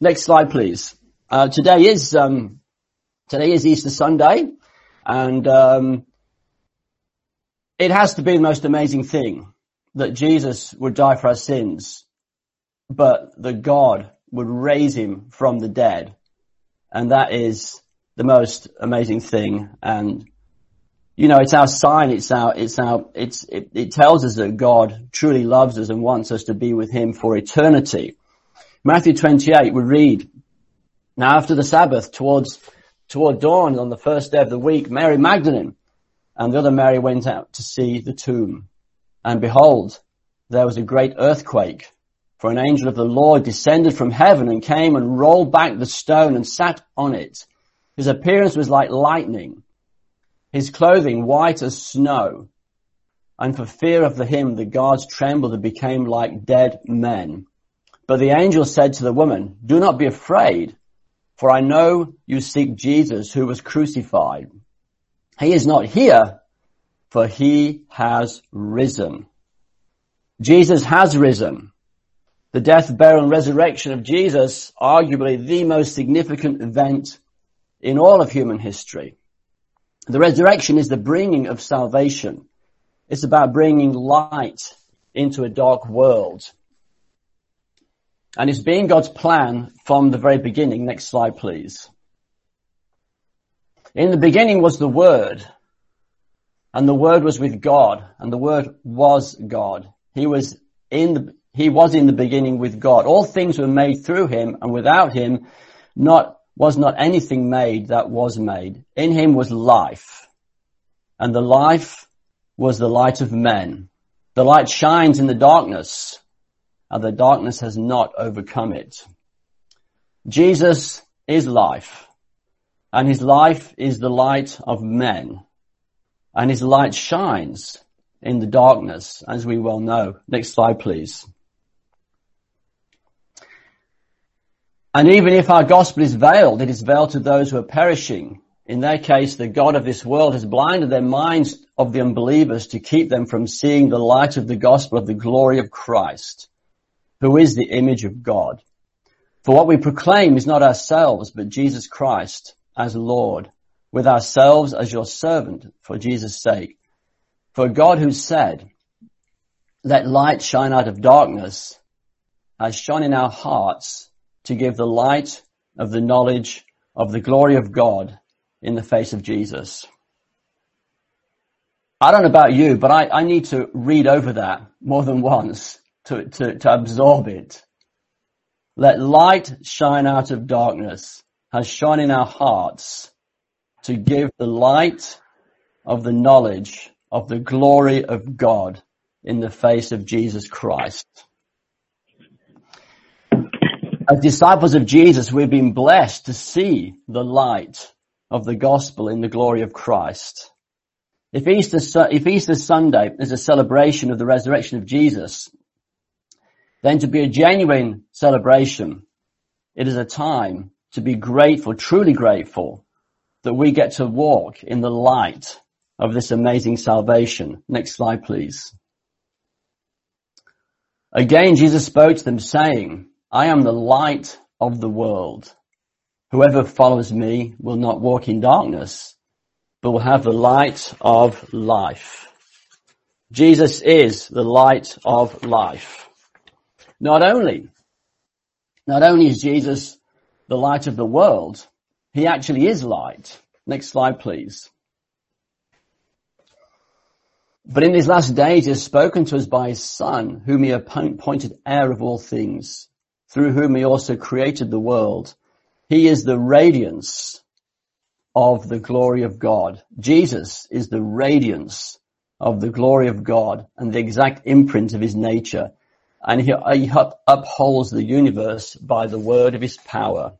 Next slide, please. Uh, today is um, today is Easter Sunday, and um, it has to be the most amazing thing that Jesus would die for our sins, but that God would raise him from the dead, and that is the most amazing thing. And you know, it's our sign. It's our, it's our, it's, it, it tells us that God truly loves us and wants us to be with Him for eternity. Matthew 28, we read, now after the Sabbath, towards, toward dawn on the first day of the week, Mary Magdalene and the other Mary went out to see the tomb. And behold, there was a great earthquake, for an angel of the Lord descended from heaven and came and rolled back the stone and sat on it. His appearance was like lightning his clothing white as snow. And for fear of the him, the guards trembled and became like dead men. But the angel said to the woman, do not be afraid, for I know you seek Jesus who was crucified. He is not here, for he has risen. Jesus has risen. The death, burial, and resurrection of Jesus, arguably the most significant event in all of human history. The resurrection is the bringing of salvation. It's about bringing light into a dark world. And it's been God's plan from the very beginning. Next slide, please. In the beginning was the Word, and the Word was with God, and the Word was God. He was in the, he was in the beginning with God. All things were made through him, and without him, not was not anything made that was made. In him was life, and the life was the light of men. The light shines in the darkness, and the darkness has not overcome it. Jesus is life, and his life is the light of men, and his light shines in the darkness, as we well know. Next slide, please. And even if our gospel is veiled, it is veiled to those who are perishing. In their case, the God of this world has blinded their minds of the unbelievers to keep them from seeing the light of the gospel of the glory of Christ, who is the image of God. For what we proclaim is not ourselves, but Jesus Christ as Lord, with ourselves as your servant for Jesus' sake. For God who said, let light shine out of darkness, has shone in our hearts to give the light of the knowledge of the glory of God in the face of Jesus. I don't know about you, but I, I need to read over that more than once to, to, to absorb it. Let light shine out of darkness has shone in our hearts to give the light of the knowledge of the glory of God in the face of Jesus Christ. As disciples of Jesus, we've been blessed to see the light of the gospel in the glory of Christ. If Easter, if Easter Sunday is a celebration of the resurrection of Jesus, then to be a genuine celebration, it is a time to be grateful, truly grateful, that we get to walk in the light of this amazing salvation. Next slide, please. Again, Jesus spoke to them saying, I am the light of the world. Whoever follows me will not walk in darkness, but will have the light of life. Jesus is the light of life. Not only, not only is Jesus the light of the world, he actually is light. Next slide, please. But in these last days he has spoken to us by his son, whom he appointed heir of all things through whom he also created the world. He is the radiance of the glory of God. Jesus is the radiance of the glory of God and the exact imprint of his nature. And he, upholds the universe by the word of his power.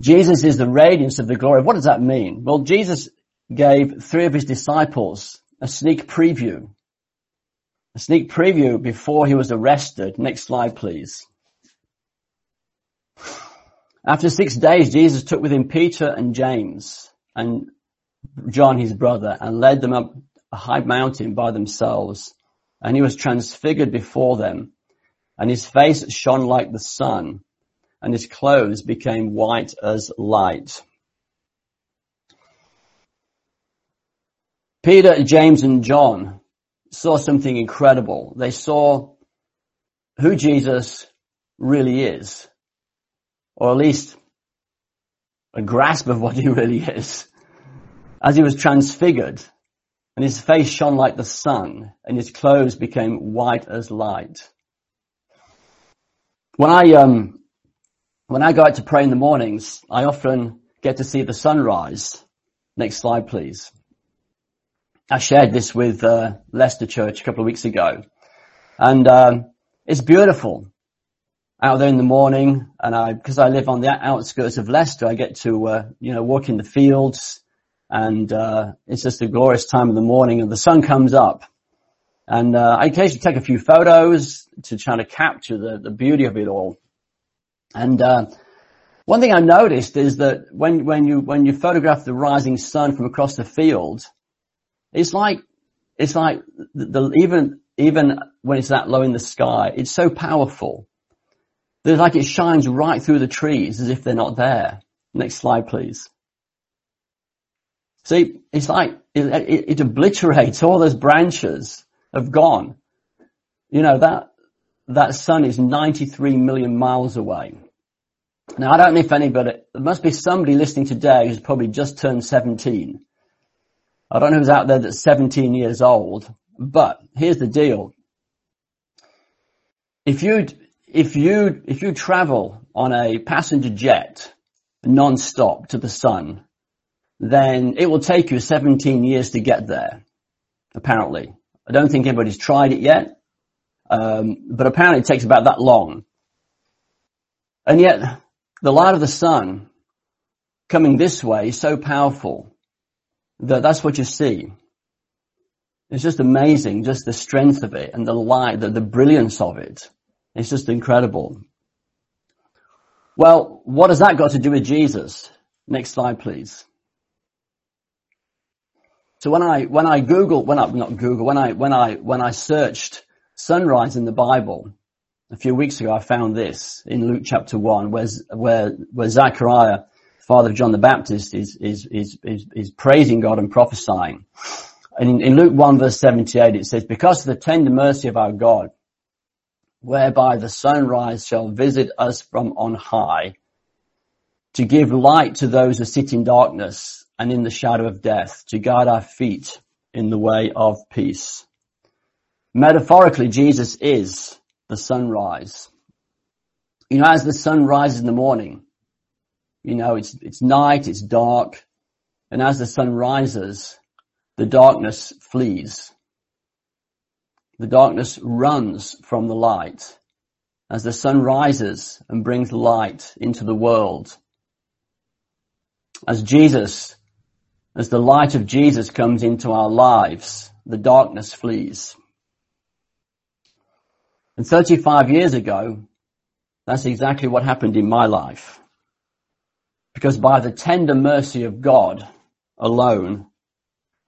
Jesus is the radiance of the glory. What does that mean? Well, Jesus gave three of his disciples a sneak preview a sneak preview before he was arrested. Next slide, please. After six days, Jesus took with him Peter and James and John, his brother, and led them up a high mountain by themselves. And he was transfigured before them, and his face shone like the sun, and his clothes became white as light. Peter, James and John saw something incredible. They saw who Jesus really is, or at least a grasp of what he really is, as he was transfigured and his face shone like the sun and his clothes became white as light. When I, um, when I go out to pray in the mornings, I often get to see the sunrise. Next slide, please. I shared this with uh, Leicester Church a couple of weeks ago, and um, it's beautiful out there in the morning. And I, because I live on the outskirts of Leicester, I get to uh, you know walk in the fields, and uh, it's just a glorious time in the morning. And the sun comes up, and uh, I occasionally take a few photos to try to capture the, the beauty of it all. And uh, one thing I noticed is that when when you when you photograph the rising sun from across the field it's like, it's like the, the, even, even when it's that low in the sky, it's so powerful. There's like it shines right through the trees as if they're not there. Next slide, please. See, it's like, it, it, it obliterates all those branches have gone. You know, that, that sun is 93 million miles away. Now I don't know if anybody, there must be somebody listening today who's probably just turned 17 I don't know who's out there that's 17 years old, but here's the deal. If you, if you, if you travel on a passenger jet non-stop to the sun, then it will take you 17 years to get there, apparently. I don't think anybody's tried it yet, um, but apparently it takes about that long. And yet, the light of the sun coming this way is so powerful that that's what you see. It's just amazing, just the strength of it and the light, the, the brilliance of it. It's just incredible. Well, what has that got to do with Jesus? Next slide, please. So when I, when I Google, when I, not Google, when I, when I, when I searched sunrise in the Bible, a few weeks ago I found this in Luke chapter 1 where, where, where Zechariah father of John the Baptist is, is, is, is, is praising God and prophesying. And in, in Luke 1 verse 78 it says, because of the tender mercy of our God, whereby the sunrise shall visit us from on high, to give light to those who sit in darkness and in the shadow of death, to guide our feet in the way of peace. Metaphorically, Jesus is the sunrise. You know, as the sun rises in the morning, you know, it's, it's night, it's dark, and as the sun rises, the darkness flees. The darkness runs from the light as the sun rises and brings light into the world. As Jesus, as the light of Jesus comes into our lives, the darkness flees. And 35 years ago, that's exactly what happened in my life. Because by the tender mercy of God alone,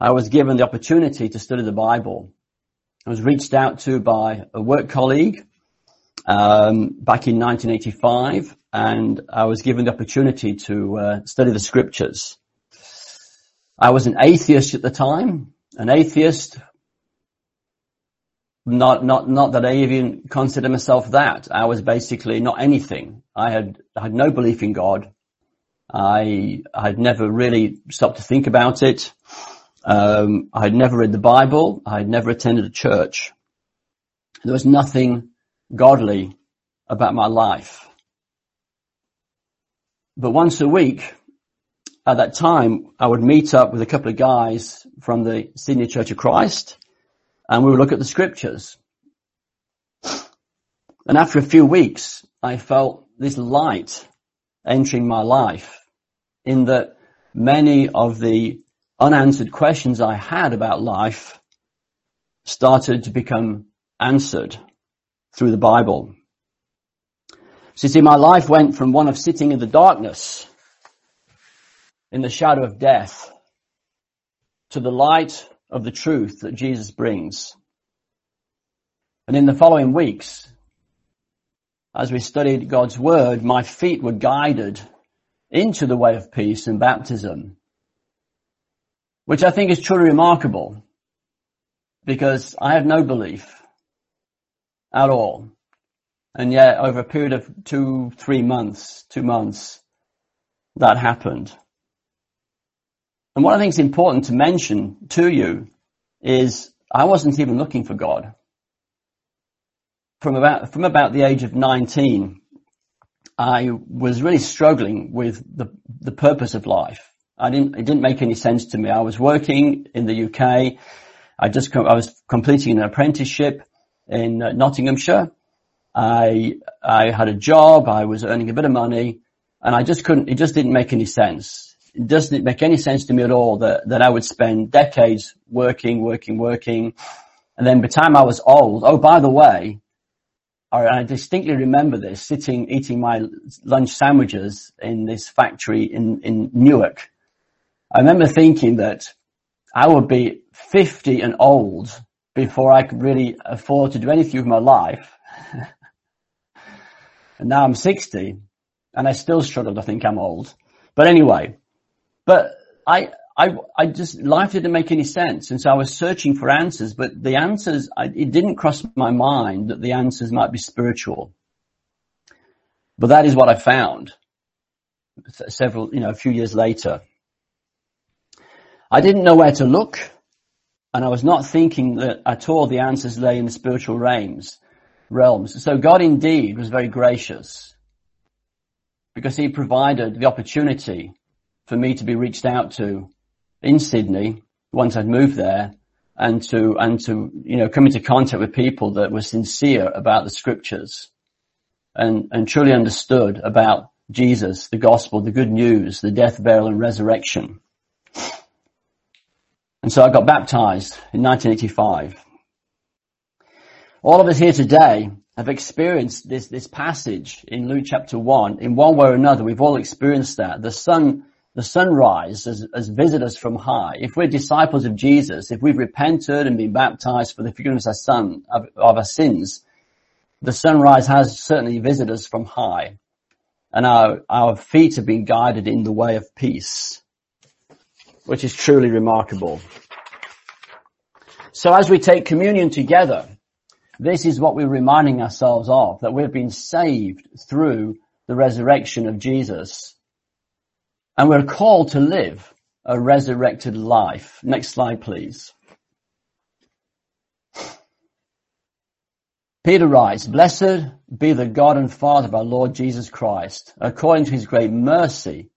I was given the opportunity to study the Bible. I was reached out to by a work colleague um, back in 1985, and I was given the opportunity to uh, study the scriptures. I was an atheist at the time, an atheist. Not, not, not that I even consider myself that. I was basically not anything. I had, I had no belief in God. I had never really stopped to think about it. Um, I had never read the Bible. I had never attended a church. There was nothing godly about my life. But once a week, at that time, I would meet up with a couple of guys from the Sydney Church of Christ, and we would look at the scriptures. And after a few weeks, I felt this light entering my life in that many of the unanswered questions I had about life started to become answered through the Bible. So you see, my life went from one of sitting in the darkness, in the shadow of death, to the light of the truth that Jesus brings. And in the following weeks, as we studied God's word, my feet were guided into the way of peace and baptism, which I think is truly remarkable because I had no belief at all. And yet over a period of two, three months, two months, that happened. And what I think is important to mention to you is I wasn't even looking for God. From about, from about the age of 19, I was really struggling with the, the purpose of life. I didn't, it didn't make any sense to me. I was working in the UK. I just, I was completing an apprenticeship in uh, Nottinghamshire. I, I had a job. I was earning a bit of money and I just couldn't, it just didn't make any sense. Doesn't it make any sense to me at all that, that I would spend decades working, working, working. And then by the time I was old, oh, by the way, I distinctly remember this, sitting eating my lunch sandwiches in this factory in, in Newark. I remember thinking that I would be 50 and old before I could really afford to do anything with my life. and now I'm 60 and I still struggle to think I'm old. But anyway, but I, I, I just, life didn't make any sense. And so I was searching for answers, but the answers, I, it didn't cross my mind that the answers might be spiritual. But that is what I found several, you know, a few years later. I didn't know where to look and I was not thinking that at all the answers lay in the spiritual realms, realms. So God indeed was very gracious because he provided the opportunity for me to be reached out to in Sydney once I'd moved there and to, and to, you know, come into contact with people that were sincere about the scriptures and, and truly understood about Jesus, the gospel, the good news, the death, burial and resurrection. And so I got baptized in 1985. All of us here today have experienced this, this passage in Luke chapter one. In one way or another, we've all experienced that. The sun the sunrise as, as visitors from high. If we're disciples of Jesus, if we've repented and been baptized for the forgiveness of our, son, of, of our sins, the sunrise has certainly visitors from high. And our, our feet have been guided in the way of peace, which is truly remarkable. So as we take communion together, this is what we're reminding ourselves of, that we've been saved through the resurrection of Jesus and we're called to live a resurrected life. Next slide, please. Peter writes, Blessed be the God and Father of our Lord Jesus Christ. According to his great mercy,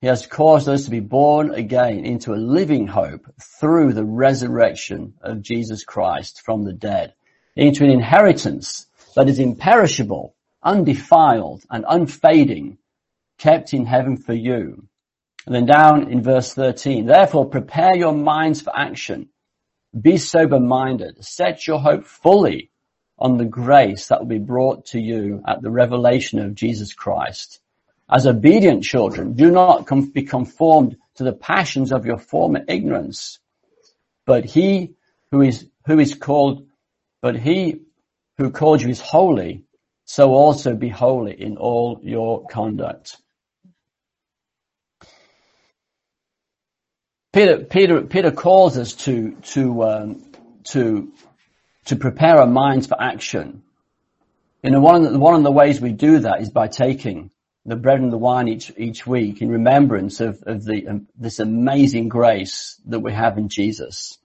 he has caused us to be born again into a living hope through the resurrection of Jesus Christ from the dead, into an inheritance that is imperishable, undefiled, and unfading, kept in heaven for you and then down in verse 13, therefore prepare your minds for action. Be sober minded. Set your hope fully on the grace that will be brought to you at the revelation of Jesus Christ. As obedient children, do not com- be conformed to the passions of your former ignorance, but he who is, who is called, but he who called you is holy, so also be holy in all your conduct. Peter, Peter, Peter calls us to, to, um, to, to prepare our minds for action. You know, one of, the, one of the ways we do that is by taking the bread and the wine each, each week in remembrance of, of the, um, this amazing grace that we have in Jesus.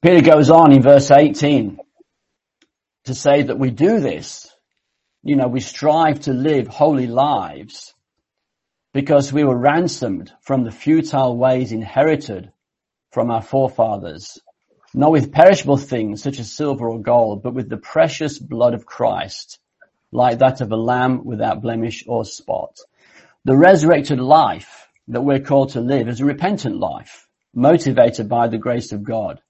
Peter goes on in verse 18 to say that we do this. You know, we strive to live holy lives because we were ransomed from the futile ways inherited from our forefathers, not with perishable things such as silver or gold, but with the precious blood of Christ, like that of a lamb without blemish or spot. The resurrected life that we're called to live is a repentant life, motivated by the grace of God.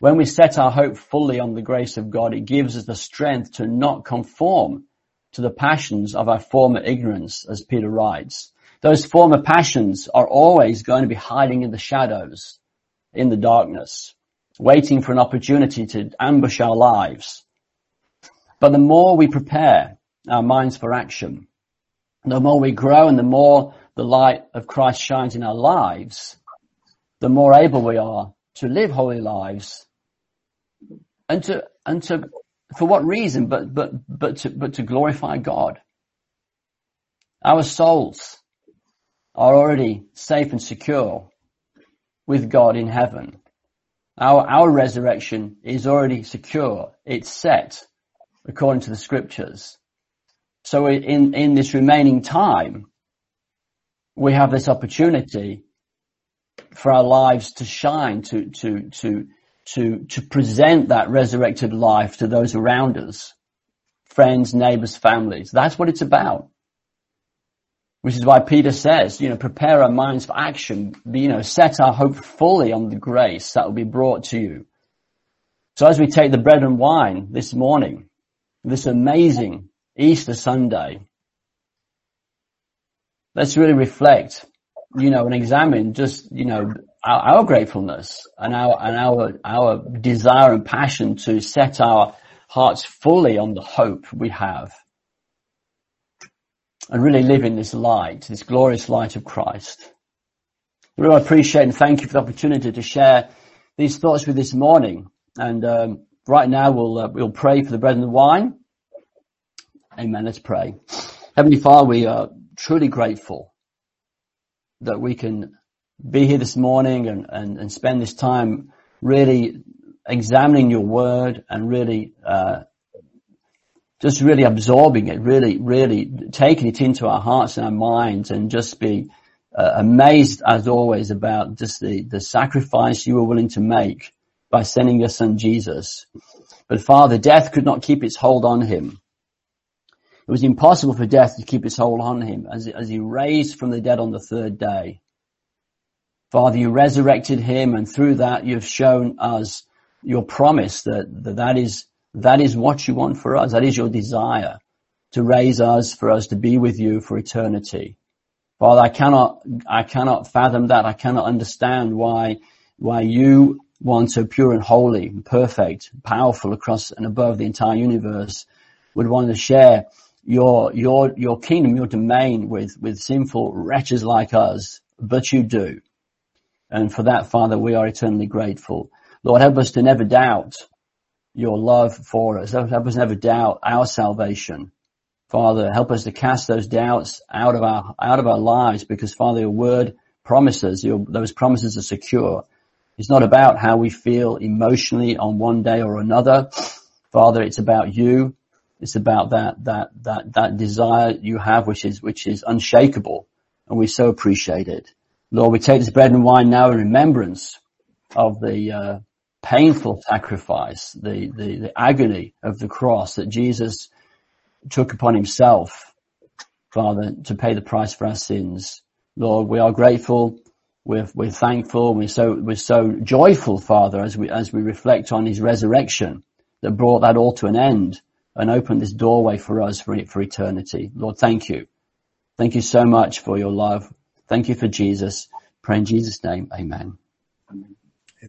When we set our hope fully on the grace of God, it gives us the strength to not conform to the passions of our former ignorance, as Peter writes. Those former passions are always going to be hiding in the shadows, in the darkness, waiting for an opportunity to ambush our lives. But the more we prepare our minds for action, the more we grow and the more the light of Christ shines in our lives, the more able we are to live holy lives and to, and to, for what reason, but, but, but to, but to glorify God. Our souls are already safe and secure with God in heaven. Our, our resurrection is already secure. It's set according to the scriptures. So in, in this remaining time, we have this opportunity for our lives to shine, to, to, to, to, to present that resurrected life to those around us, friends, neighbors, families. That's what it's about. Which is why Peter says, you know, prepare our minds for action, you know, set our hope fully on the grace that will be brought to you. So as we take the bread and wine this morning, this amazing Easter Sunday, let's really reflect, you know, and examine just, you know, our, our, gratefulness and our, and our, our desire and passion to set our hearts fully on the hope we have and really live in this light, this glorious light of Christ. We really appreciate and thank you for the opportunity to share these thoughts with this morning. And um, right now we'll uh, we'll pray for the bread and the wine. Amen. Let's pray. Heavenly Father, we are truly grateful that we can be here this morning and, and, and spend this time really examining your word and really, uh, just really absorbing it, really, really taking it into our hearts and our minds and just be uh, amazed as always about just the, the sacrifice you were willing to make by sending your son Jesus. But Father, death could not keep its hold on him. It was impossible for death to keep its hold on him as, as he raised from the dead on the third day. Father, you resurrected him and through that you've shown us your promise that, that that is, that is what you want for us. That is your desire to raise us, for us to be with you for eternity. Father, I cannot, I cannot fathom that. I cannot understand why, why you, one so pure and holy, and perfect, powerful across and above the entire universe, would want to share your, your, your kingdom, your domain with, with sinful wretches like us, but you do. And for that, Father, we are eternally grateful. Lord, help us to never doubt your love for us. Help us never doubt our salvation. Father, help us to cast those doubts out of our, out of our lives because Father, your word promises, your, those promises are secure. It's not about how we feel emotionally on one day or another. Father, it's about you it's about that, that, that, that desire you have, which is, which is unshakable. And we so appreciate it. Lord, we take this bread and wine now in remembrance of the, uh, painful sacrifice, the, the, the agony of the cross that Jesus took upon himself, Father, to pay the price for our sins. Lord, we are grateful. We're, we're thankful. We're so, we're so joyful, Father, as we, as we reflect on his resurrection that brought that all to an end and opened this doorway for us for, for eternity. Lord, thank you. Thank you so much for your love. Thank you for Jesus. Pray in Jesus' name. Amen. Amen.